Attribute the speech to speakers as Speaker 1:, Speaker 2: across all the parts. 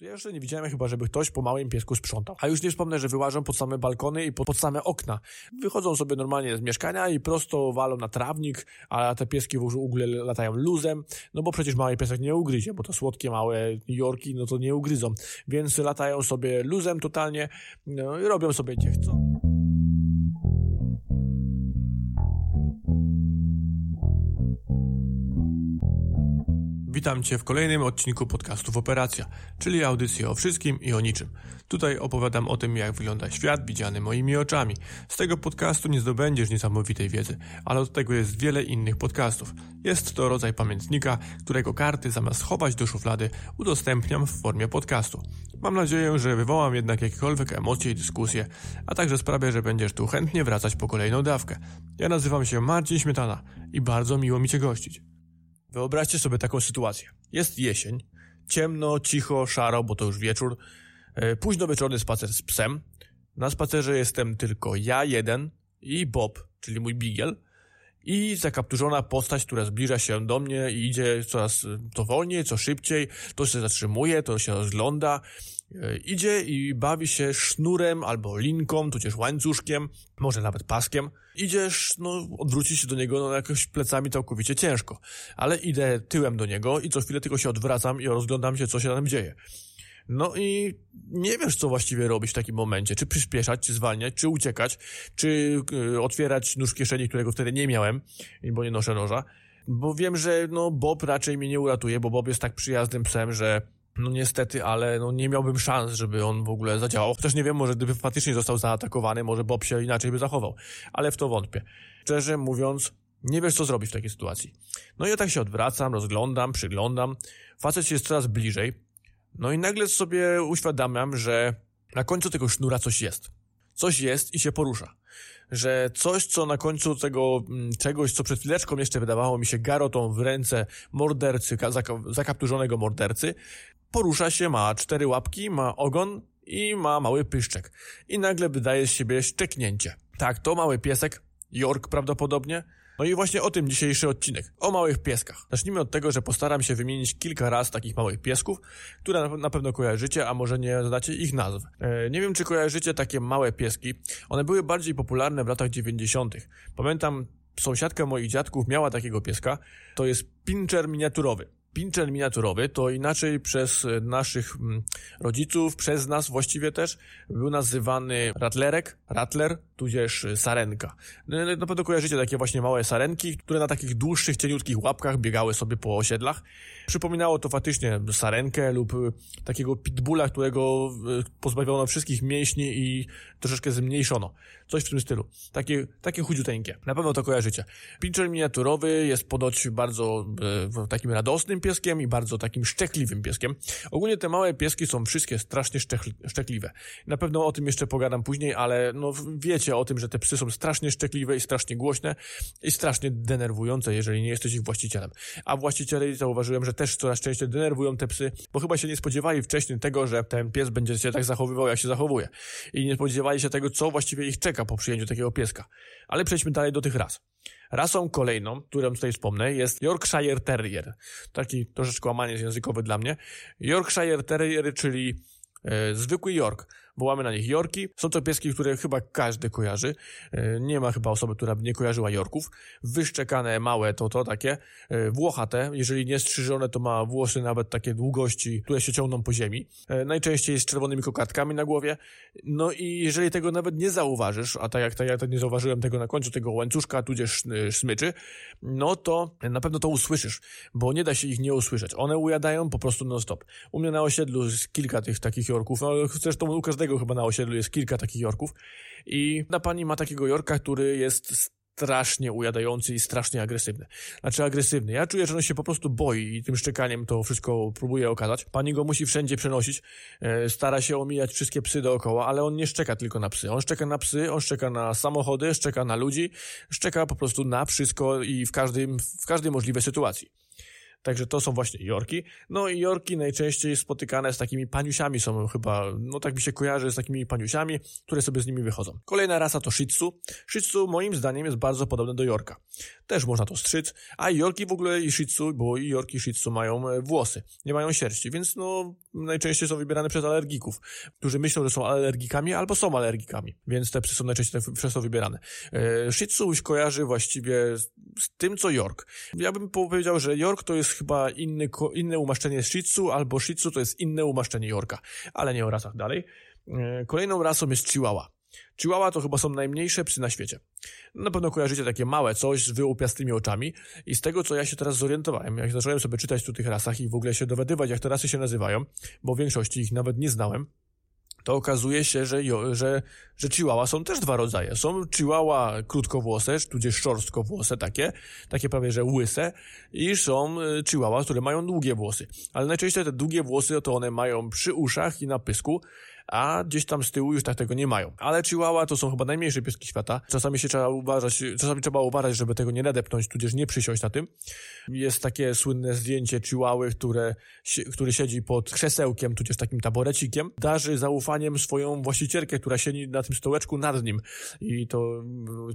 Speaker 1: To ja jeszcze nie widziałem chyba, żeby ktoś po małym piesku sprzątał. A już nie wspomnę, że wyłażą pod same balkony i pod, same okna. Wychodzą sobie normalnie z mieszkania i prosto walą na trawnik, a te pieski w ogóle latają luzem, no bo przecież mały piesek nie ugryzie, bo to słodkie małe Jorki, no to nie ugryzą. Więc latają sobie luzem totalnie no i robią sobie gdzie chcą. Witam Cię w kolejnym odcinku podcastów Operacja, czyli audycji o wszystkim i o niczym. Tutaj opowiadam o tym, jak wygląda świat widziany moimi oczami. Z tego podcastu nie zdobędziesz niesamowitej wiedzy, ale od tego jest wiele innych podcastów. Jest to rodzaj pamiętnika, którego karty zamiast chować do szuflady udostępniam w formie podcastu. Mam nadzieję, że wywołam jednak jakiekolwiek emocje i dyskusje, a także sprawię, że będziesz tu chętnie wracać po kolejną dawkę. Ja nazywam się Marcin Śmietana i bardzo miło mi Cię gościć. Wyobraźcie sobie taką sytuację. Jest jesień, ciemno, cicho, szaro, bo to już wieczór. E, późno wieczorny spacer z psem. Na spacerze jestem tylko ja jeden i Bob, czyli mój bigiel. I zakapturzona postać, która zbliża się do mnie i idzie coraz to wolniej, co szybciej, to się zatrzymuje, to się rozgląda, E, idzie i bawi się sznurem albo linką, tudzież łańcuszkiem, może nawet paskiem. Idziesz, no, odwrócić się do niego, no, jakoś plecami całkowicie ciężko. Ale idę tyłem do niego i co chwilę tylko się odwracam i rozglądam się, co się tam dzieje. No i nie wiesz, co właściwie robić w takim momencie. Czy przyspieszać, czy zwalniać, czy uciekać, czy y, otwierać nóż w kieszeni, którego wtedy nie miałem, bo nie noszę noża. Bo wiem, że no, Bob raczej mnie nie uratuje, bo Bob jest tak przyjaznym psem, że no niestety, ale no nie miałbym szans, żeby on w ogóle zadziałał. Chociaż nie wiem, może gdyby faktycznie został zaatakowany, może Bob się inaczej by zachował. Ale w to wątpię. Szczerze mówiąc, nie wiesz, co zrobić w takiej sytuacji. No i ja tak się odwracam, rozglądam, przyglądam. Facet jest coraz bliżej. No i nagle sobie uświadamiam, że na końcu tego sznura coś jest. Coś jest i się porusza. Że coś, co na końcu tego mm, czegoś, co przed chwileczką jeszcze wydawało mi się garotą w ręce mordercy, zakapturzonego mordercy, porusza się, ma cztery łapki, ma ogon i ma mały pyszczek. I nagle wydaje z siebie szczeknięcie. Tak, to mały piesek, York prawdopodobnie. No i właśnie o tym dzisiejszy odcinek. O małych pieskach. Zacznijmy od tego, że postaram się wymienić kilka raz takich małych piesków, które na pewno kojarzycie, a może nie znacie ich nazw. E, nie wiem, czy kojarzycie takie małe pieski. One były bardziej popularne w latach 90. Pamiętam, sąsiadka moich dziadków miała takiego pieska. To jest pincher miniaturowy. Pinczer miniaturowy to inaczej przez naszych mm, rodziców, przez nas właściwie też, był nazywany ratlerek, ratler, tudzież sarenka. No, na pewno kojarzycie takie właśnie małe sarenki, które na takich dłuższych, cieniutkich łapkach biegały sobie po osiedlach. Przypominało to faktycznie sarenkę lub takiego pitbulla, którego pozbawiono wszystkich mięśni i troszeczkę zmniejszono. Coś w tym stylu. Takie, takie chudziuteńkie. Na pewno to kojarzycie. Pinczer miniaturowy jest podoć bardzo e, takim radosnym pieskiem i bardzo takim szczekliwym pieskiem. Ogólnie te małe pieski są wszystkie strasznie szczekliwe. Na pewno o tym jeszcze pogadam później, ale no wiecie o tym, że te psy są strasznie szczekliwe i strasznie głośne i strasznie denerwujące, jeżeli nie jesteś ich właścicielem. A właściciele zauważyłem, że też coraz częściej denerwują te psy, bo chyba się nie spodziewali wcześniej tego, że ten pies będzie się tak zachowywał, jak się zachowuje. I nie spodziewali się tego, co właściwie ich czeka po przyjęciu takiego pieska. Ale przejdźmy dalej do tych ras. Rasą kolejną, którą tutaj wspomnę, jest Yorkshire Terrier. Taki troszeczkę łamanie językowy dla mnie. Yorkshire Terrier, czyli e, zwykły York. Wołamy na nich Yorki. Są to pieski, które chyba każdy kojarzy. E, nie ma chyba osoby, która by nie kojarzyła Yorków. Wyszczekane, małe, to to takie. E, włochate. Jeżeli nie strzyżone, to ma włosy nawet takie długości, które się ciągną po ziemi. E, najczęściej z czerwonymi kokardkami na głowie. No i jeżeli tego nawet nie zauważysz, a tak jak, tak jak nie zauważyłem tego na końcu tego łańcuszka, tudzież smyczy, no to na pewno to usłyszysz, bo nie da się ich nie usłyszeć. One ujadają po prostu non-stop. U mnie na osiedlu jest kilka tych takich Yorków, no zresztą u każdego chyba na osiedlu jest kilka takich Jorków i na pani ma takiego Jorka, który jest strasznie ujadający i strasznie agresywny. Znaczy agresywny. Ja czuję, że on się po prostu boi i tym szczekaniem to wszystko próbuje okazać. Pani go musi wszędzie przenosić, e, stara się omijać wszystkie psy dookoła, ale on nie szczeka tylko na psy. On szczeka na psy, on szczeka na samochody, szczeka na ludzi, szczeka po prostu na wszystko i w każdym, w każdej możliwej sytuacji. Także to są właśnie Jorki. No i Jorki najczęściej spotykane z takimi paniusiami są chyba, no tak mi się kojarzy z takimi paniusiami, które sobie z nimi wychodzą. Kolejna rasa to Shih Tzu. Shih Tzu moim zdaniem jest bardzo podobny do Jorka. Też można to strzyc, a Jorki w ogóle i Shih Tzu, bo i Jorki i Shih Tzu mają e, włosy, nie mają sierści, więc no najczęściej są wybierane przez alergików, którzy myślą, że są alergikami albo są alergikami, więc te psy są najczęściej przez to wybierane. E, Shih Tzu kojarzy właściwie z, tym, co York. Ja bym powiedział, że York to jest chyba inny, inne umaszczenie Shih Tzu, albo Shih Tzu to jest inne umaszczenie Yorka, ale nie o rasach dalej. E, kolejną rasą jest Chihuahua. Chihuahua to chyba są najmniejsze psy na świecie. Na pewno kojarzycie takie małe coś z wyłupiastymi oczami i z tego, co ja się teraz zorientowałem, jak zacząłem sobie czytać tu tych rasach i w ogóle się dowiadywać, jak te rasy się nazywają, bo większości ich nawet nie znałem, to okazuje się, że, że, że chihuahua są też dwa rodzaje. Są chihuahua krótkowłose, tudzież szorstkowłose takie, takie prawie, że łyse i są e, chihuahua, które mają długie włosy. Ale najczęściej te długie włosy to one mają przy uszach i na pysku, a gdzieś tam z tyłu już tak tego nie mają. Ale Chihuahua to są chyba najmniejsze pieski świata. Czasami się trzeba uważać, czasami trzeba uważać, żeby tego nie nadepnąć, tudzież nie przysiąść na tym. Jest takie słynne zdjęcie Chihuahy, które, który siedzi pod krzesełkiem, tudzież takim taborecikiem. Darzy zaufaniem swoją właścicielkę, która siedzi na tym stołeczku nad nim. I to,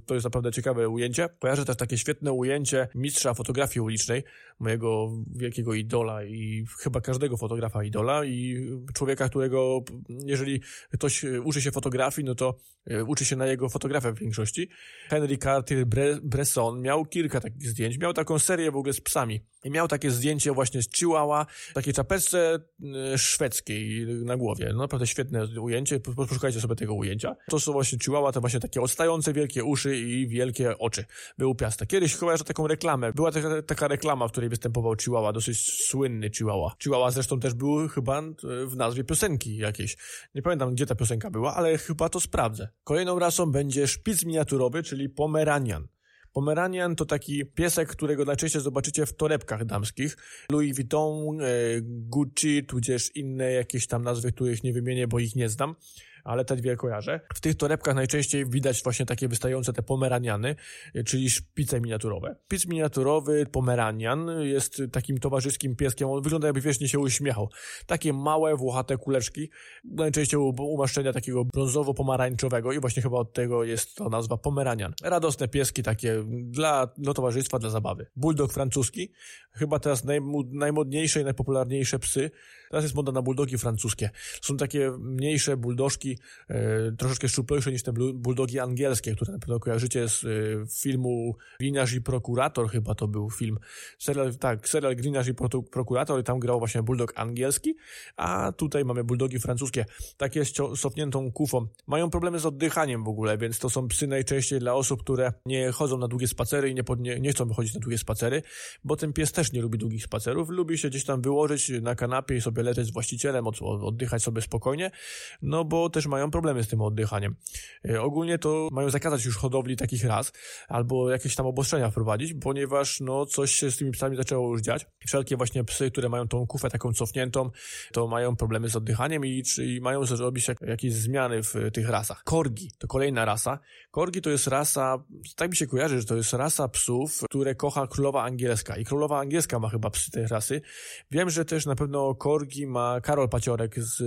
Speaker 1: to jest naprawdę ciekawe ujęcie. Kojarzę też takie świetne ujęcie mistrza fotografii ulicznej, mojego wielkiego idola i chyba każdego fotografa idola i człowieka, którego jeżeli jeżeli ktoś e, uczy się fotografii, no to e, uczy się na jego fotografię w większości. Henry Cartier-Bresson miał kilka takich zdjęć. Miał taką serię w ogóle z psami. I miał takie zdjęcie właśnie z Chihuahua, takiej czapeczce e, szwedzkiej na głowie. No naprawdę świetne ujęcie, poszukajcie sobie tego ujęcia. To są właśnie Chihuahua, to właśnie takie odstające wielkie uszy i wielkie oczy. Był piasta. Kiedyś że taką reklamę. Była taka, taka reklama, w której występował Chihuahua, dosyć słynny Chihuahua. Chihuahua zresztą też był chyba w nazwie piosenki jakiejś. Nie pamiętam, gdzie ta piosenka była, ale chyba to sprawdzę. Kolejną rasą będzie szpic miniaturowy, czyli Pomeranian. Pomeranian to taki piesek, którego najczęściej zobaczycie w torebkach damskich. Louis Vuitton, e, Gucci, tudzież inne jakieś tam nazwy, których nie wymienię, bo ich nie znam ale te dwie kojarzę. W tych torebkach najczęściej widać właśnie takie wystające te pomeraniany, czyli szpice miniaturowe. Szpic miniaturowy pomeranian jest takim towarzyskim pieskiem, on wygląda jakby wiecznie się uśmiechał. Takie małe, włochate kuleczki, najczęściej umaszczenia takiego brązowo-pomarańczowego i właśnie chyba od tego jest to nazwa pomeranian. Radosne pieski takie dla, dla towarzystwa, dla zabawy. Bulldog francuski, chyba teraz naj, najmodniejsze i najpopularniejsze psy. Teraz jest moda na bulldogi francuskie. Są takie mniejsze buldożki, e, troszeczkę szczuplejsze niż te bulldogi angielskie, które na pewno kojarzycie z e, filmu Gliniarz i Prokurator, chyba to był film. Serial, tak, serial Gliniarz i Prokurator i tam grał właśnie bulldog angielski, a tutaj mamy bulldogi francuskie, takie z cofniętą kufą. Mają problemy z oddychaniem w ogóle, więc to są psy najczęściej dla osób, które nie chodzą na długie spacery i nie, nie, nie chcą wychodzić na długie spacery, bo ten pies też nie lubi długich spacerów, lubi się gdzieś tam wyłożyć na kanapie i sobie leżeć z właścicielem, od, oddychać sobie spokojnie, no bo też mają problemy z tym oddychaniem. E, ogólnie to mają zakazać już hodowli takich raz, albo jakieś tam obostrzenia wprowadzić, ponieważ no coś się z tymi psami zaczęło już dziać. Wszelkie właśnie psy, które mają tą kufę taką cofniętą, to mają problemy z oddychaniem i, i mają zrobić jak, jakieś zmiany w tych rasach. Korgi to kolejna rasa. Korgi to jest rasa, tak mi się kojarzy, że to jest rasa psów, które kocha królowa angielska i królowa angielska ma chyba psy tej rasy. Wiem, że też na pewno Korgi ma Karol Paciorek z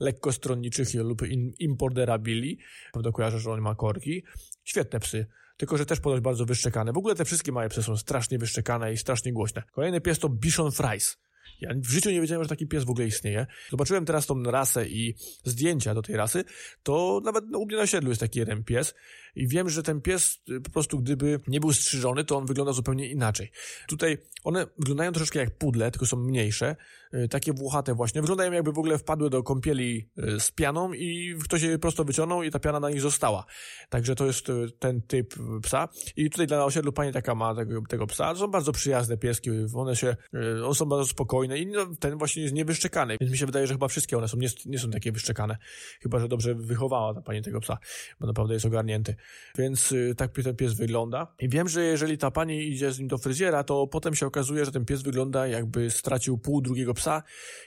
Speaker 1: lekkostronniczych lub in, Importerabili. Pewno kojarzę, że on ma korki. Świetne psy. Tylko, że też ponoć bardzo wyszczekane. W ogóle te wszystkie małe psy są strasznie wyszczekane i strasznie głośne. Kolejny pies to Bichon Fries. Ja w życiu nie wiedziałem, że taki pies w ogóle istnieje. Zobaczyłem teraz tą rasę i zdjęcia do tej rasy, to nawet no, u mnie na siedlu jest taki jeden pies i wiem, że ten pies y, po prostu gdyby nie był strzyżony, to on wygląda zupełnie inaczej. Tutaj one wyglądają troszeczkę jak pudle, tylko są mniejsze, y, takie włochate właśnie. Wyglądają jakby w ogóle wpadły do kąpieli y, z pianą i ktoś je prosto wyciągnął i ta piana na nich została. Także to jest ten typ psa. I tutaj dla osiedlu pani taka ma tego, tego psa. Są bardzo przyjazne pieski, one się, one są bardzo spokojne i no, ten właśnie jest niewyszczekany, więc mi się wydaje, że chyba wszystkie one są, nie, nie są takie wyszczekane. Chyba, że dobrze wychowała ta pani tego psa, bo naprawdę jest ogarnięty. Więc y, tak ten pies wygląda. I wiem, że jeżeli ta pani idzie z nim do fryzjera, to potem się okazuje, że ten pies wygląda jakby stracił pół drugiego psa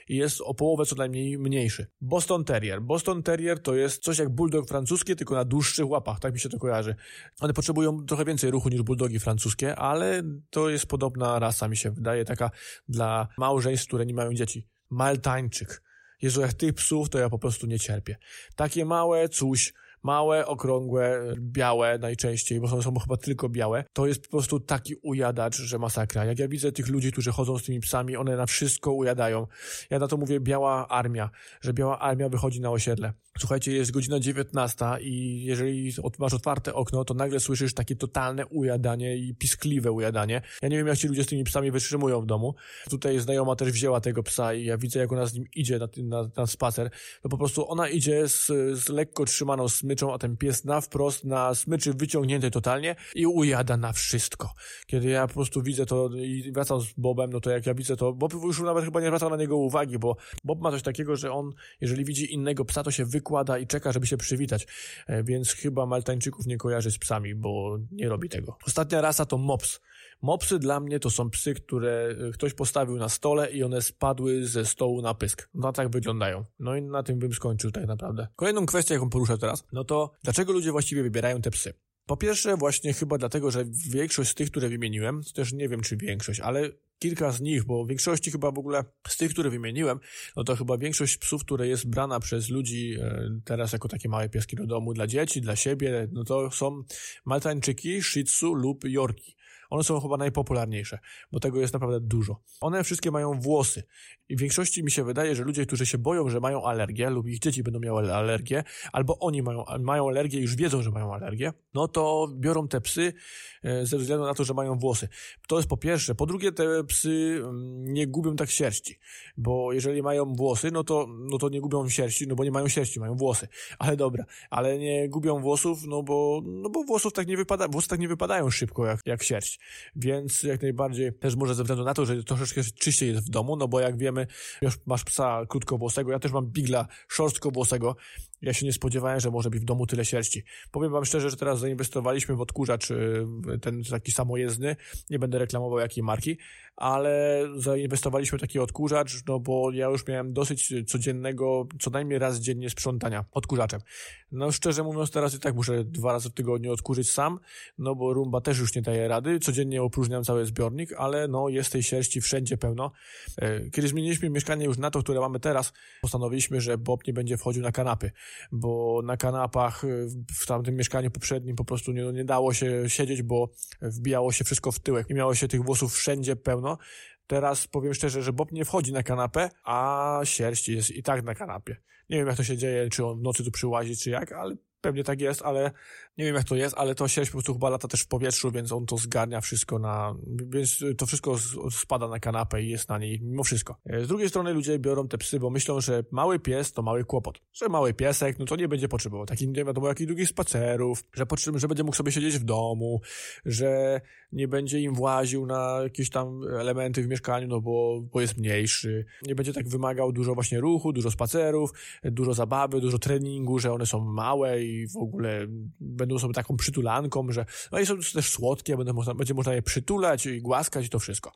Speaker 1: i jest o połowę co najmniej mniejszy. Boston Terrier. Boston Terrier to jest coś jak bulldog francuskie, tylko na dłuższych łapach, tak mi się to kojarzy. One potrzebują trochę więcej ruchu niż bulldogi francuskie, ale to jest podobna rasa, mi się wydaje, taka dla małżeństw, które nie mają dzieci. Maltańczyk. Jezu, jak tych psów to ja po prostu nie cierpię. Takie małe, coś, Małe, okrągłe, białe najczęściej, bo są, są chyba tylko białe. To jest po prostu taki ujadacz, że masakra. Jak ja widzę tych ludzi, którzy chodzą z tymi psami, one na wszystko ujadają. Ja na to mówię biała armia, że biała armia wychodzi na osiedle. Słuchajcie, jest godzina 19 i jeżeli masz otwarte okno, to nagle słyszysz takie totalne ujadanie i piskliwe ujadanie. Ja nie wiem, jak ci ludzie z tymi psami wytrzymują w domu. Tutaj znajoma też wzięła tego psa i ja widzę, jak ona z nim idzie na, na, na spacer. To po prostu ona idzie z, z lekko trzymaną smyczą, a ten pies na wprost, na smyczy wyciągniętej totalnie i ujada na wszystko. Kiedy ja po prostu widzę to i wracam z Bobem, no to jak ja widzę to, Bob już nawet chyba nie zwraca na niego uwagi, bo Bob ma coś takiego, że on, jeżeli widzi innego psa, to się wykłada i czeka, żeby się przywitać. E, więc chyba Maltańczyków nie kojarzy z psami, bo nie robi tego. Ostatnia rasa to mops. Mopsy dla mnie to są psy, które e, ktoś postawił na stole i one spadły ze stołu na pysk. No tak wyglądają. No i na tym bym skończył tak naprawdę. Kolejną kwestię, jaką poruszę teraz, no to dlaczego ludzie właściwie wybierają te psy? Po pierwsze, właśnie chyba dlatego, że większość z tych, które wymieniłem, też nie wiem czy większość, ale kilka z nich, bo w większości chyba w ogóle z tych, które wymieniłem, no to chyba większość psów, które jest brana przez ludzi e, teraz jako takie małe pieski do domu dla dzieci, dla siebie, no to są Maltańczyki, Shih Tzu lub Yorki. One są chyba najpopularniejsze, bo tego jest naprawdę dużo. One wszystkie mają włosy i w większości mi się wydaje, że ludzie, którzy się boją, że mają alergię lub ich dzieci będą miały alergię, albo oni mają, mają alergię i już wiedzą, że mają alergię, no to biorą te psy e, ze względu na to, że mają włosy. To jest po pierwsze. Po drugie, te psy mm, nie gubią tak sierści, bo jeżeli mają włosy, no to, no to nie gubią sierści, no bo nie mają sierści, mają włosy. Ale dobra, ale nie gubią włosów, no bo, no bo włosów tak nie wypada, włosy tak nie wypadają szybko jak, jak sierść. Więc jak najbardziej też może ze względu na to, że troszeczkę czyściej jest w domu, no bo jak wiemy, już masz psa krótkowłosego, ja też mam bigla szorstkowłosego, ja się nie spodziewałem, że może być w domu tyle sierści. Powiem wam szczerze, że teraz zainwestowaliśmy w odkurzacz y, ten taki samojezdny, nie będę reklamował jakiej marki, ale zainwestowaliśmy w taki odkurzacz, no bo ja już miałem dosyć codziennego, co najmniej raz dziennie sprzątania odkurzaczem. No szczerze mówiąc, teraz i tak muszę dwa razy w tygodniu odkurzyć sam, no bo rumba też już nie daje rady, codziennie opróżniam cały zbiornik, ale no jest tej sierści wszędzie pełno. E, kiedy zmieniliśmy mieszkanie już na to, które mamy teraz, postanowiliśmy, że Bob nie będzie wchodził na kanapy, bo na kanapach y, w tamtym mieszkaniu poprzednim po prostu nie, no nie dało się siedzieć, bo wbijało się wszystko w tyłek i miało się tych włosów wszędzie pełno. Teraz powiem szczerze, że Bob nie wchodzi na kanapę, a sierść jest i tak na kanapie. Nie wiem, jak to się dzieje, czy on w nocy tu przyłazi, czy jak, ale Pewnie tak jest, ale nie wiem jak to jest, ale to sierść po prostu chyba lata też w powietrzu, więc on to zgarnia wszystko na, więc to wszystko spada na kanapę i jest na niej mimo wszystko. E, z drugiej strony ludzie biorą te psy, bo myślą, że mały pies to mały kłopot. Że mały piesek, no to nie będzie potrzebował takich, nie wiadomo jakich długich spacerów, że, potrzeb, że będzie mógł sobie siedzieć w domu, że nie będzie im właził na jakieś tam elementy w mieszkaniu, no bo, bo jest mniejszy. Nie będzie tak wymagał dużo właśnie ruchu, dużo spacerów, dużo zabawy, dużo treningu, że one są małe i i w ogóle będą sobie taką przytulanką, że no i są też słodkie, będą można, będzie można je przytulać i głaskać i to wszystko.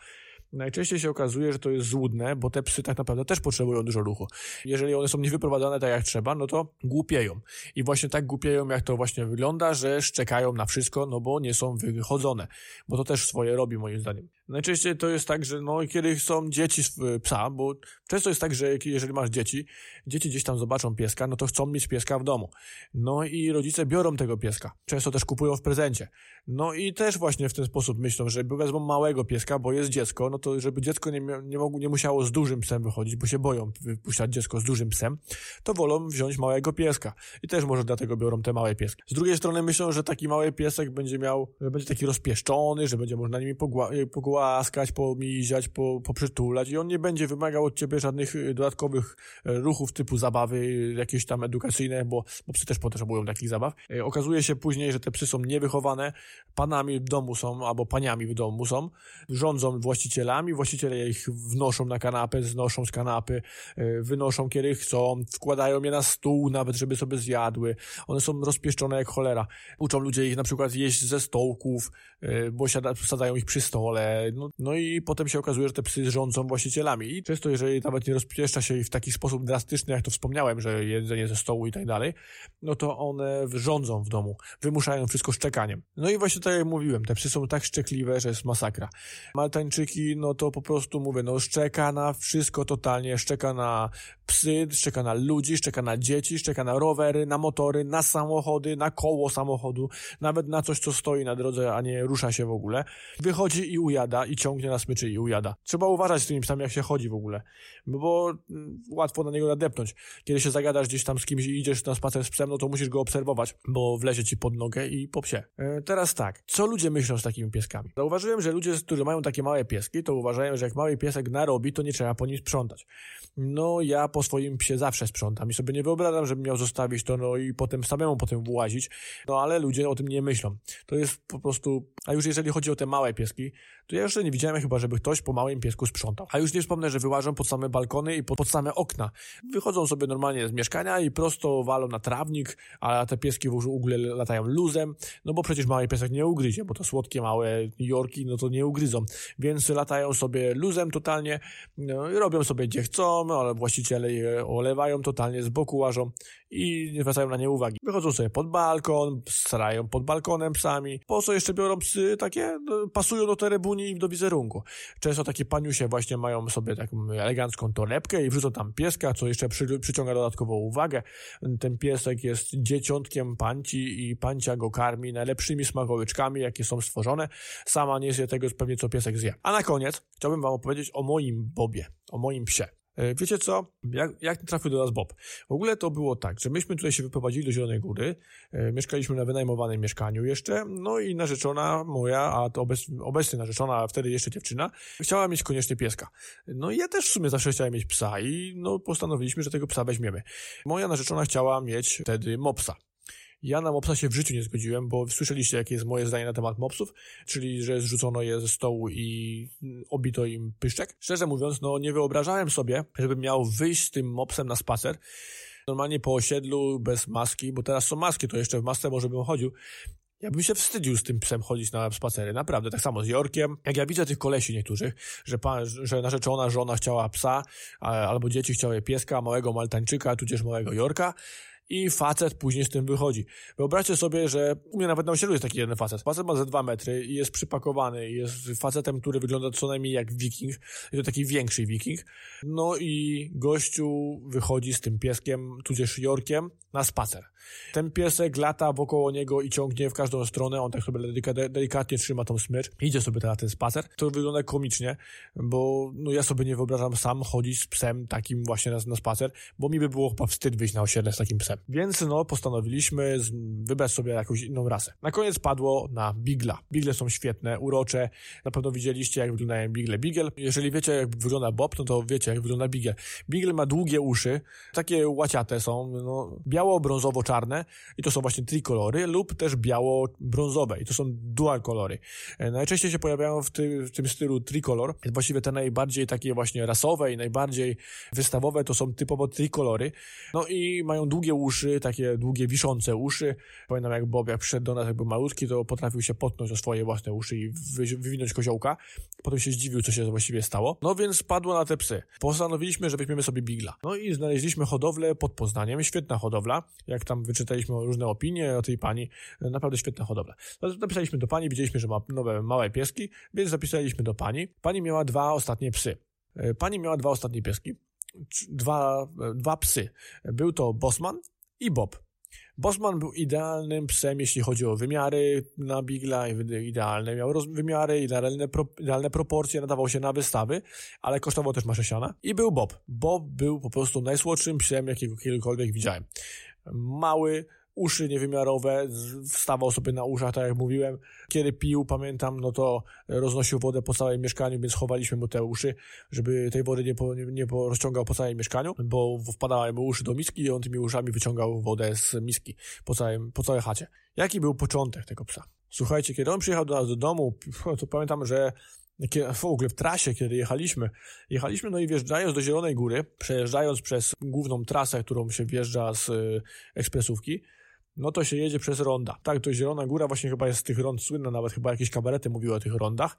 Speaker 1: Najczęściej się okazuje, że to jest złudne, bo te psy tak naprawdę też potrzebują dużo ruchu. Jeżeli one są niewyprowadzone tak jak trzeba, no to głupieją. I właśnie tak głupieją, jak to właśnie wygląda, że szczekają na wszystko, no bo nie są wychodzone. Bo to też swoje robi, moim zdaniem. Najczęściej to jest tak, że no, kiedy są dzieci psa, bo często jest tak, że jeżeli masz dzieci, dzieci gdzieś tam zobaczą pieska, no to chcą mieć pieska w domu. No i rodzice biorą tego pieska. Często też kupują w prezencie. No i też właśnie w ten sposób myślą, że wezmą małego pieska, bo jest dziecko, no to żeby dziecko nie, nie, mogło, nie musiało z dużym psem wychodzić, bo się boją wypuszczać dziecko z dużym psem, to wolą wziąć małego pieska. I też może dlatego biorą te małe pieski. Z drugiej strony myślą, że taki mały piesek będzie miał, że będzie taki rozpieszczony, że będzie można nimi pogła pogłaskać, pomiziać, po, poprzytulać i on nie będzie wymagał od ciebie żadnych y, dodatkowych y, ruchów typu zabawy jakieś tam edukacyjne, bo, bo psy też potrzebują takich zabaw. Y, okazuje się później, że te psy są niewychowane, panami w domu są, albo paniami w domu są, rządzą właścicielami, właściciele ich wnoszą na kanapę, znoszą z kanapy, e, wynoszą kiedy chcą, wkładają je na stół nawet, żeby sobie zjadły. One są rozpieszczone jak cholera. Uczą ludzie ich na przykład jeść ze stołków, e, bo siada, sadzają ich przy stole. No, no i potem się okazuje, że te psy rządzą właścicielami. I często, jeżeli nawet nie rozpieszcza się w taki sposób drastyczny, jak to wspomniałem, że jedzenie ze stołu i tak dalej, no to one rządzą w domu, wymuszają wszystko szczekaniem. No i właśnie tak jak mówiłem, te psy są tak szczekliwe, że jest masakra. Maltańczyki, no to po prostu mówię, no szczeka na wszystko totalnie, szczeka na psy, szczeka na ludzi, szczeka na dzieci, szczeka na rowery, na motory, na samochody, na koło samochodu, nawet na coś, co stoi na drodze, a nie rusza się w ogóle. Wychodzi i ujada, i ciągnie na smyczy i ujada. Trzeba uważać z tymi psami, jak się chodzi w ogóle, bo mm, łatwo na niego nadepnąć. Kiedy się zagadasz gdzieś tam z kimś i idziesz na spacer z psem, no to musisz go obserwować, bo wlezie ci pod nogę i po psie. E, teraz tak, co ludzie myślą z takimi pieskami? Zauważyłem, że ludzie, którzy mają takie małe pieski, to uważają, że jak mały piesek narobi, to nie trzeba po nim sprzątać. No ja po swoim psie zawsze sprzątam i sobie nie wyobrażam, żebym miał zostawić to, no i potem samemu potem włazić, no ale ludzie o tym nie myślą. To jest po prostu, a już jeżeli chodzi o te małe pieski, to ja jeszcze nie widziałem chyba, żeby ktoś po małym piesku sprzątał. A już nie wspomnę, że wyłażą pod same balkony i pod, same okna. Wychodzą sobie normalnie z mieszkania i prosto walą na trawnik, a te pieski w ogóle latają luzem, no bo przecież mały piesek nie ugryzie, bo to słodkie małe Jorki, no to nie ugryzą. Więc latają sobie luzem totalnie, no, robią sobie gdzie chcą, ale właściciele je olewają totalnie, z boku łażą i nie zwracają na nie uwagi. Wychodzą sobie pod balkon, starają pod balkonem psami. Po co jeszcze biorą psy takie? No, pasują do terebuni i do wizerunku. Często takie paniusie właśnie mają sobie taką elegancką torebkę i wrzucą tam pieska, co jeszcze przy, przyciąga dodatkową uwagę. Ten piesek jest dzieciątkiem panci i pancia go karmi najlepszymi smakołyczkami, jakie są stworzone. Sama nie zje tego pewnie, co piesek zje. A na koniec chciałbym wam opowiedzieć o moim Bobie, o moim psie. E, wiecie co? Jak, jak trafił do nas Bob? W ogóle to było tak, że myśmy tutaj się wyprowadzili do Zielonej Góry, e, mieszkaliśmy na wynajmowanym mieszkaniu jeszcze, no i narzeczona moja, a to obec, obecnie narzeczona, a wtedy jeszcze dziewczyna, chciała mieć koniecznie pieska. No i ja też w sumie zawsze chciałem mieć psa i no postanowiliśmy, że tego psa weźmiemy. Moja narzeczona chciała mieć wtedy mopsa. Ja na mopsa się w życiu nie zgodziłem, bo słyszeliście, jakie jest moje zdanie na temat mopsów, czyli, że zrzucono je ze stołu i obito im pyszczek. Szczerze mówiąc, no nie wyobrażałem sobie, żebym miał wyjść z tym mopsem na spacer, normalnie po osiedlu, bez maski, bo teraz są maski, to jeszcze w masce może bym chodził. Ja bym się wstydził z tym psem chodzić na spacery, naprawdę. Tak samo z Jorkiem. Jak ja widzę tych kolesi niektórych, że, pan, że narzeczona żona chciała psa, albo dzieci chciały pieska, małego maltańczyka, tudzież małego Jorka, i facet później z tym wychodzi. Wyobraźcie sobie, że u mnie nawet na osiedlu jest taki jeden facet. Facet ma ze dwa metry i jest przypakowany jest facetem, który wygląda co najmniej jak wiking. I to taki większy wiking. No i gościu wychodzi z tym pieskiem, tudzież Jorkiem, na spacer. Ten piesek lata wokoło niego i ciągnie w każdą stronę, on tak sobie delikatnie trzyma tą smycz, idzie sobie na ten spacer. To wygląda komicznie, bo no ja sobie nie wyobrażam sam chodzić z psem takim właśnie na, na spacer, bo mi by było chyba wstyd wyjść na osiedle z takim psem. Więc no postanowiliśmy wybrać sobie jakąś inną rasę. Na koniec padło na Bigla. Bigle są świetne, urocze. Na pewno widzieliście jak wyglądają Bigle. Bigel, jeżeli wiecie jak wygląda Bob, no to wiecie jak wygląda Bigel. Bigel ma długie uszy, takie łaciate są, no, biało-brązowo-czarne i to są właśnie trikolory lub też biało-brązowe i to są dual kolory. E, najczęściej się pojawiają w, ty, w tym stylu trikolor. Właściwie te najbardziej takie właśnie rasowe i najbardziej wystawowe to są typowo trikolory. No i mają długie uszy, takie długie, wiszące uszy. Pamiętam jak Bob, jak przyszedł do nas, jakby malutki, to potrafił się potnąć o swoje własne uszy i wywinąć koziołka. Potem się zdziwił, co się właściwie stało. No więc padło na te psy. Postanowiliśmy, że weźmiemy sobie Bigla. No i znaleźliśmy hodowlę pod Poznaniem. Świetna hodowla. Jak tam wyczytaliśmy różne opinie o tej pani, naprawdę świetna hodowla. No, napisaliśmy do pani, widzieliśmy, że ma nowe, małe pieski, więc zapisaliśmy do pani. Pani miała dwa ostatnie psy. E, pani miała dwa ostatnie pieski dwa, dwa psy. Był to Bosman i Bob. Bosman był idealnym psem, jeśli chodzi o wymiary na Bigla, idealne miał wymiary, idealne, pro, idealne proporcje, nadawał się na wystawy, ale kosztował też maszesiana. I był Bob. Bob był po prostu najsłodszym psem, jakiego kiedykolwiek widziałem. Mały, uszy niewymiarowe, wstawał sobie na uszach, tak jak mówiłem. Kiedy pił, pamiętam, no to roznosił wodę po całym mieszkaniu, więc chowaliśmy mu te uszy, żeby tej wody nie, po, nie, nie po rozciągał po całym mieszkaniu, bo wpadały mu uszy do miski i on tymi uszami wyciągał wodę z miski po, całym, po całej chacie. Jaki był początek tego psa? Słuchajcie, kiedy on przyjechał do nas do domu, to pamiętam, że w ogóle w trasie, kiedy jechaliśmy, jechaliśmy, no i wjeżdżając do Zielonej Góry, przejeżdżając przez główną trasę, którą się wjeżdża z y, ekspresówki, no to się jedzie przez ronda. Tak, to Zielona Góra właśnie chyba jest z tych rond słynna, nawet chyba jakieś kabarety mówiły o tych rondach,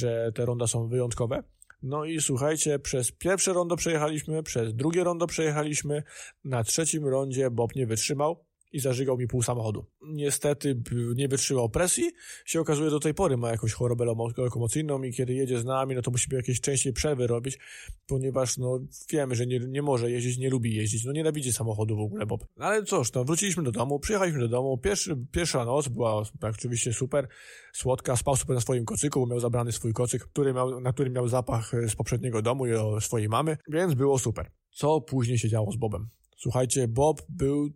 Speaker 1: że te ronda są wyjątkowe. No i słuchajcie, przez pierwsze rondo przejechaliśmy, przez drugie rondo przejechaliśmy, na trzecim rondzie Bob nie wytrzymał, i zażygał mi pół samochodu. Niestety nie wytrzymał presji, się okazuje do tej pory ma jakąś chorobę lokomocyjną i kiedy jedzie z nami, no to musimy jakieś częściej przerwy robić, ponieważ no wiemy, że nie, nie może jeździć, nie lubi jeździć, no nienawidzi samochodu w ogóle, Bob. Ale cóż, no wróciliśmy do domu, przyjechaliśmy do domu, Pierwszy, pierwsza noc była oczywiście super, słodka, spał super na swoim kocyku, bo miał zabrany swój kocyk, który miał, na którym miał zapach z poprzedniego domu i swojej mamy, więc było super. Co później się działo z Bobem? Słuchajcie, Bob był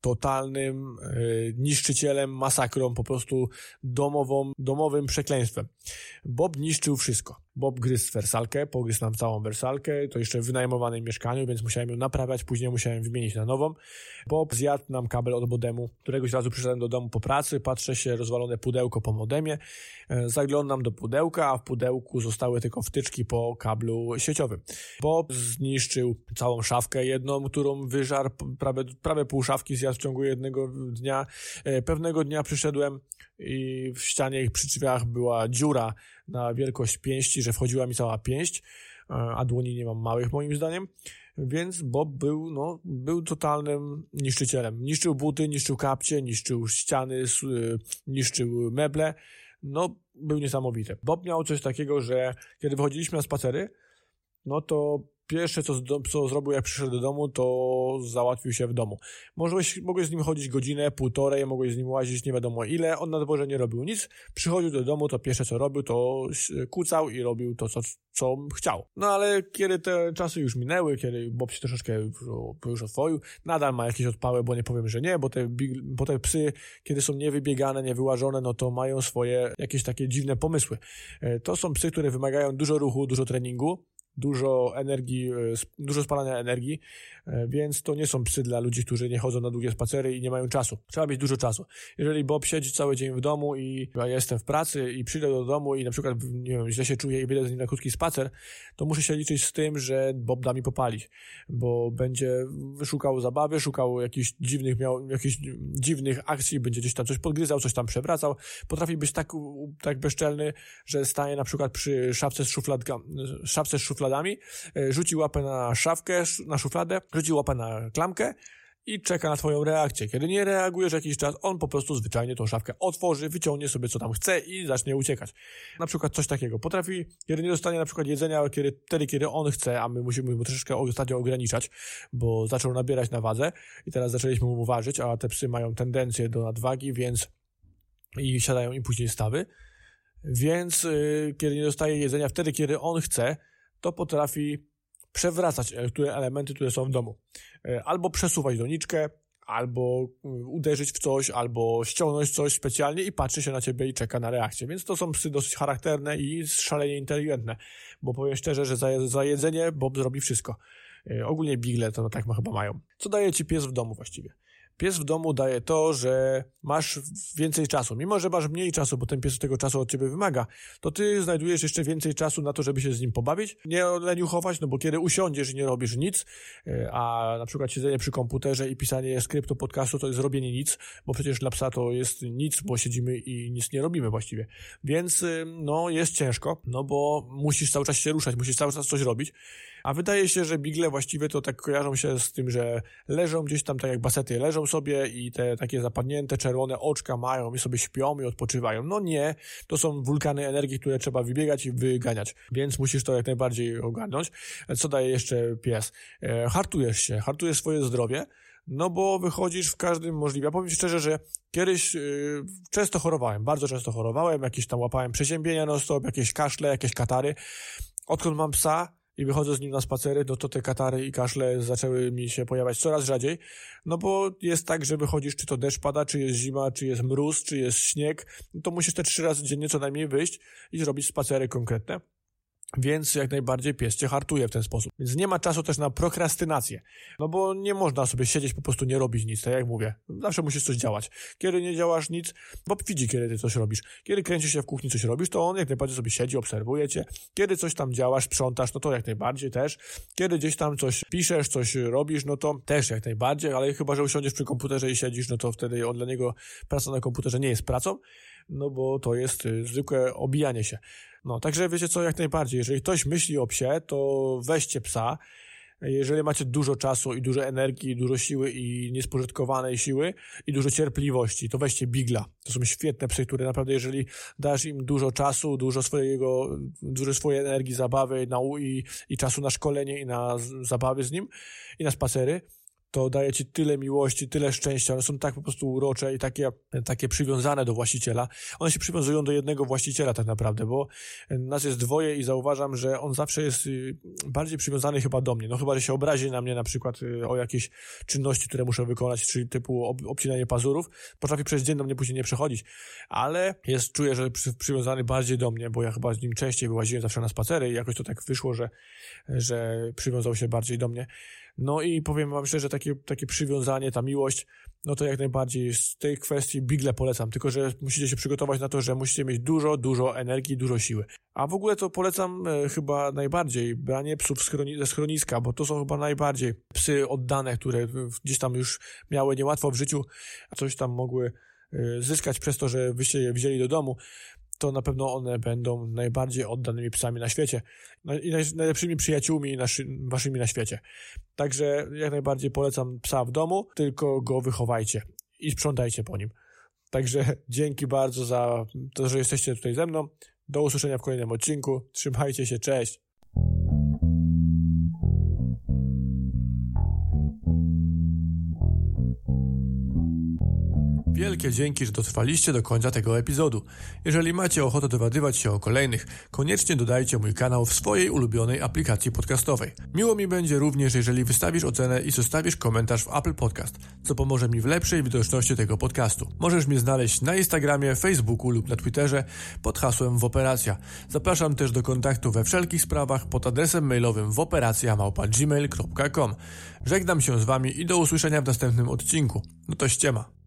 Speaker 1: totalnym e, niszczycielem, masakrą, po prostu domową, domowym przekleństwem. Bob niszczył wszystko. Bob gryzł wersalkę, pogryzł nam całą wersalkę, to jeszcze w wynajmowanym mieszkaniu, więc musiałem ją naprawiać, później musiałem wymienić na nową. Bob zjadł nam kabel od modemu. Któregoś razu przyszedłem do domu po pracy, patrzę się, rozwalone pudełko po modemie, e, zaglądam do pudełka, a w pudełku zostały tylko wtyczki po kablu sieciowym. Bob zniszczył całą szafkę jedną, którą wyżarł, prawie, prawie pół szafki zjadł w ciągu jednego dnia. E, pewnego dnia przyszedłem i w ścianie ich przy drzwiach była dziura na wielkość pięści, że wchodziła mi cała pięść, e, a dłoni nie mam małych moim zdaniem, więc Bob był, no, był totalnym niszczycielem. Niszczył buty, niszczył kapcie, niszczył ściany, e, niszczył meble, no, był niesamowity. Bob miał coś takiego, że kiedy wychodziliśmy na spacery, no to pierwsze, co, co zrobił, jak przyszedł do domu, to załatwił się w domu. Mogłeś, mogłeś z nim chodzić godzinę, półtorej, mogłeś z nim łazić nie wiadomo ile, on na dworze nie robił nic, przychodził do domu, to pierwsze, co robił, to kucał i robił to, co, co chciał. No ale kiedy te czasy już minęły, kiedy Bob się troszeczkę już, oswoił, nadal ma jakieś odpały, bo nie powiem, że nie, bo te, bo te psy, kiedy są niewybiegane, niewyłażone, no to mają swoje jakieś takie dziwne pomysły. E, to są psy, które wymagają dużo ruchu, dużo treningu, dużo energii, e, dużo spalania energii, e, więc to nie są psy dla ludzi, którzy nie chodzą na długie spacery i nie mają czasu. Trzeba mieć dużo czasu. Jeżeli Bob siedzi cały dzień w domu i ja jestem w pracy i przyjdę do domu i na przykład, nie wiem, źle się czuję i wyjdę z nim na krótki spacer, to muszę się liczyć z tym, że Bob da mi popalić, bo będzie szukał zabawy, szukał jakichś dziwnych, miał jakichś dziwnych akcji, będzie gdzieś tam coś podgryzał, coś tam przewracał. Potrafi być tak, tak bezczelny, że staje na przykład przy szafce z szufladka, szafce z szufladami, e, rzuci łapę na szafkę, na szufladę, rzuci łapę na klamkę i czeka na twoją reakcję. Kiedy nie reagujesz jakiś czas, on po prostu zwyczajnie tą szafkę otworzy, wyciągnie sobie co tam chce i zacznie uciekać. Na przykład coś takiego. Potrafi, kiedy nie dostanie na przykład jedzenia kiedy, wtedy, kiedy on chce, a my musimy mu troszeczkę ostatnio ograniczać, bo zaczął nabierać na wadze i teraz zaczęliśmy mu ważyć, a te psy mają tendencję do nadwagi, więc i siadają im później stawy. Więc yy, kiedy nie dostaje jedzenia wtedy, kiedy on chce, to potrafi przewracać które elementy, które są w domu. E, albo przesuwać doniczkę, albo e, uderzyć w coś, albo ściągnąć coś specjalnie i patrzy się na ciebie i czeka na reakcję. Więc to są psy dosyć charakterne i szalenie inteligentne, bo powiem szczerze, że za, za jedzenie Bob zrobi wszystko. E, ogólnie bigle to tak chyba mają. Co daje ci pies w domu właściwie? Pies w domu daje to, że masz więcej czasu. Mimo, że masz mniej czasu, bo ten pies tego czasu od ciebie wymaga, to ty znajdujesz jeszcze więcej czasu na to, żeby się z nim pobawić, nie leniuchować, no bo kiedy usiądziesz i nie robisz nic, e, a na przykład siedzenie przy komputerze i pisanie skryptu podcastu to jest robienie nic, bo przecież dla psa to jest nic, bo siedzimy i nic nie robimy właściwie. Więc y, no jest ciężko, no bo musisz cały czas się ruszać, musisz cały czas coś robić, a wydaje się, że bigle właściwie to tak kojarzą się z tym, że leżą gdzieś tam tak jak basety, leżą sobie i te takie zapadnięte czerwone oczka mają i sobie śpią i odpoczywają. No nie, to są wulkany energii, które trzeba wybiegać i wyganiać, więc musisz to jak najbardziej ogarnąć. Co daje jeszcze pies? E, hartujesz się, hartujesz swoje zdrowie, no bo wychodzisz w każdym możliwym. Ja powiem szczerze, że kiedyś yy, często chorowałem, bardzo często chorowałem, jakieś tam łapałem przeziębienia non stop, jakieś kaszle, jakieś katary. Odkąd mam psa, i wychodzę z nim na spacery, no to te katary i kaszle zaczęły mi się pojawiać coraz rzadziej, no bo jest tak, że wychodzisz, czy to deszcz pada, czy jest zima, czy jest mróz, czy jest śnieg, no to musisz te trzy razy dziennie co najmniej wyjść i zrobić spacery konkretne. Więc jak najbardziej pies cię hartuje w ten sposób. Więc nie ma czasu też na prokrastynację. No bo nie można sobie siedzieć, po prostu nie robić nic, tak jak mówię. Zawsze musisz coś działać. Kiedy nie działasz nic, Bob widzi, kiedy ty coś robisz. Kiedy kręcisz się w kuchni, coś robisz, to on jak najbardziej sobie siedzi, obserwuje cię. Kiedy coś tam działasz, sprzątasz, no to jak najbardziej też. Kiedy gdzieś tam coś piszesz, coś robisz, no to też jak najbardziej, ale chyba, że usiądziesz przy komputerze i siedzisz, no to wtedy on dla niego praca na komputerze nie jest pracą, no bo to jest y, zwykłe obijanie się. No, także wiecie co, jak najbardziej, jeżeli ktoś myśli o psie, to weźcie psa. Jeżeli macie dużo czasu i dużo energii, dużo siły i niespożytkowanej siły i dużo cierpliwości, to weźcie Bigla. To są świetne psy, które naprawdę, jeżeli dasz im dużo czasu, dużo swojego, dużo swojej energii, zabawy i, i czasu na szkolenie i na zabawy z nim i na spacery, to daje ci tyle miłości, tyle szczęścia. One są tak po prostu urocze i takie, takie przywiązane do właściciela. One się przywiązują do jednego właściciela tak naprawdę, bo nas jest dwoje i zauważam, że on zawsze jest y, bardziej przywiązany chyba do mnie. No chyba, że się obrazi na mnie na przykład y, o jakieś czynności, które muszę wykonać, czyli typu obcinanie pazurów. Potrafi przez dzień do mnie później nie przechodzić, ale jest, czuję, że przy, przywiązany bardziej do mnie, bo ja chyba z nim częściej wyłaziłem zawsze na spacery i jakoś to tak wyszło, że, że przywiązał się bardziej do mnie. No i powiem wam szczerze, takie, takie przywiązanie, ta miłość, no to jak najbardziej z tej kwestii Bigle polecam, tylko że musicie się przygotować na to, że musicie mieć dużo, dużo energii, dużo siły. A w ogóle to polecam e, chyba najbardziej branie psów schroni ze schroniska, bo to są chyba najbardziej psy oddane, które gdzieś tam już miały niełatwo w życiu, a coś tam mogły e, zyskać przez to, że wyście je wzięli do domu to na pewno one będą najbardziej oddanymi psami na świecie no i najlepszymi przyjaciółmi naszy, waszymi na świecie. Także jak najbardziej polecam psa w domu, tylko go wychowajcie i sprzątajcie po nim. Także dzięki bardzo za to, że jesteście tutaj ze mną. Do usłyszenia w kolejnym odcinku. Trzymajcie się, cześć! Wielkie dzięki, że dotrwaliście do końca tego epizodu. Jeżeli macie ochotę dowiadywać się o kolejnych, koniecznie dodajcie mój kanał w swojej ulubionej aplikacji podcastowej. Miło mi będzie również, jeżeli wystawisz ocenę i zostawisz komentarz w Apple Podcast, co pomoże mi w lepszej widoczności tego podcastu. Możesz mnie znaleźć na Instagramie, Facebooku lub na Twitterze pod hasłem Woperacja. Zapraszam też do kontaktu we wszelkich sprawach pod adresem mailowym woperacja.gmail.com. Żegnam się z Wami i do usłyszenia w następnym odcinku. No to ściema.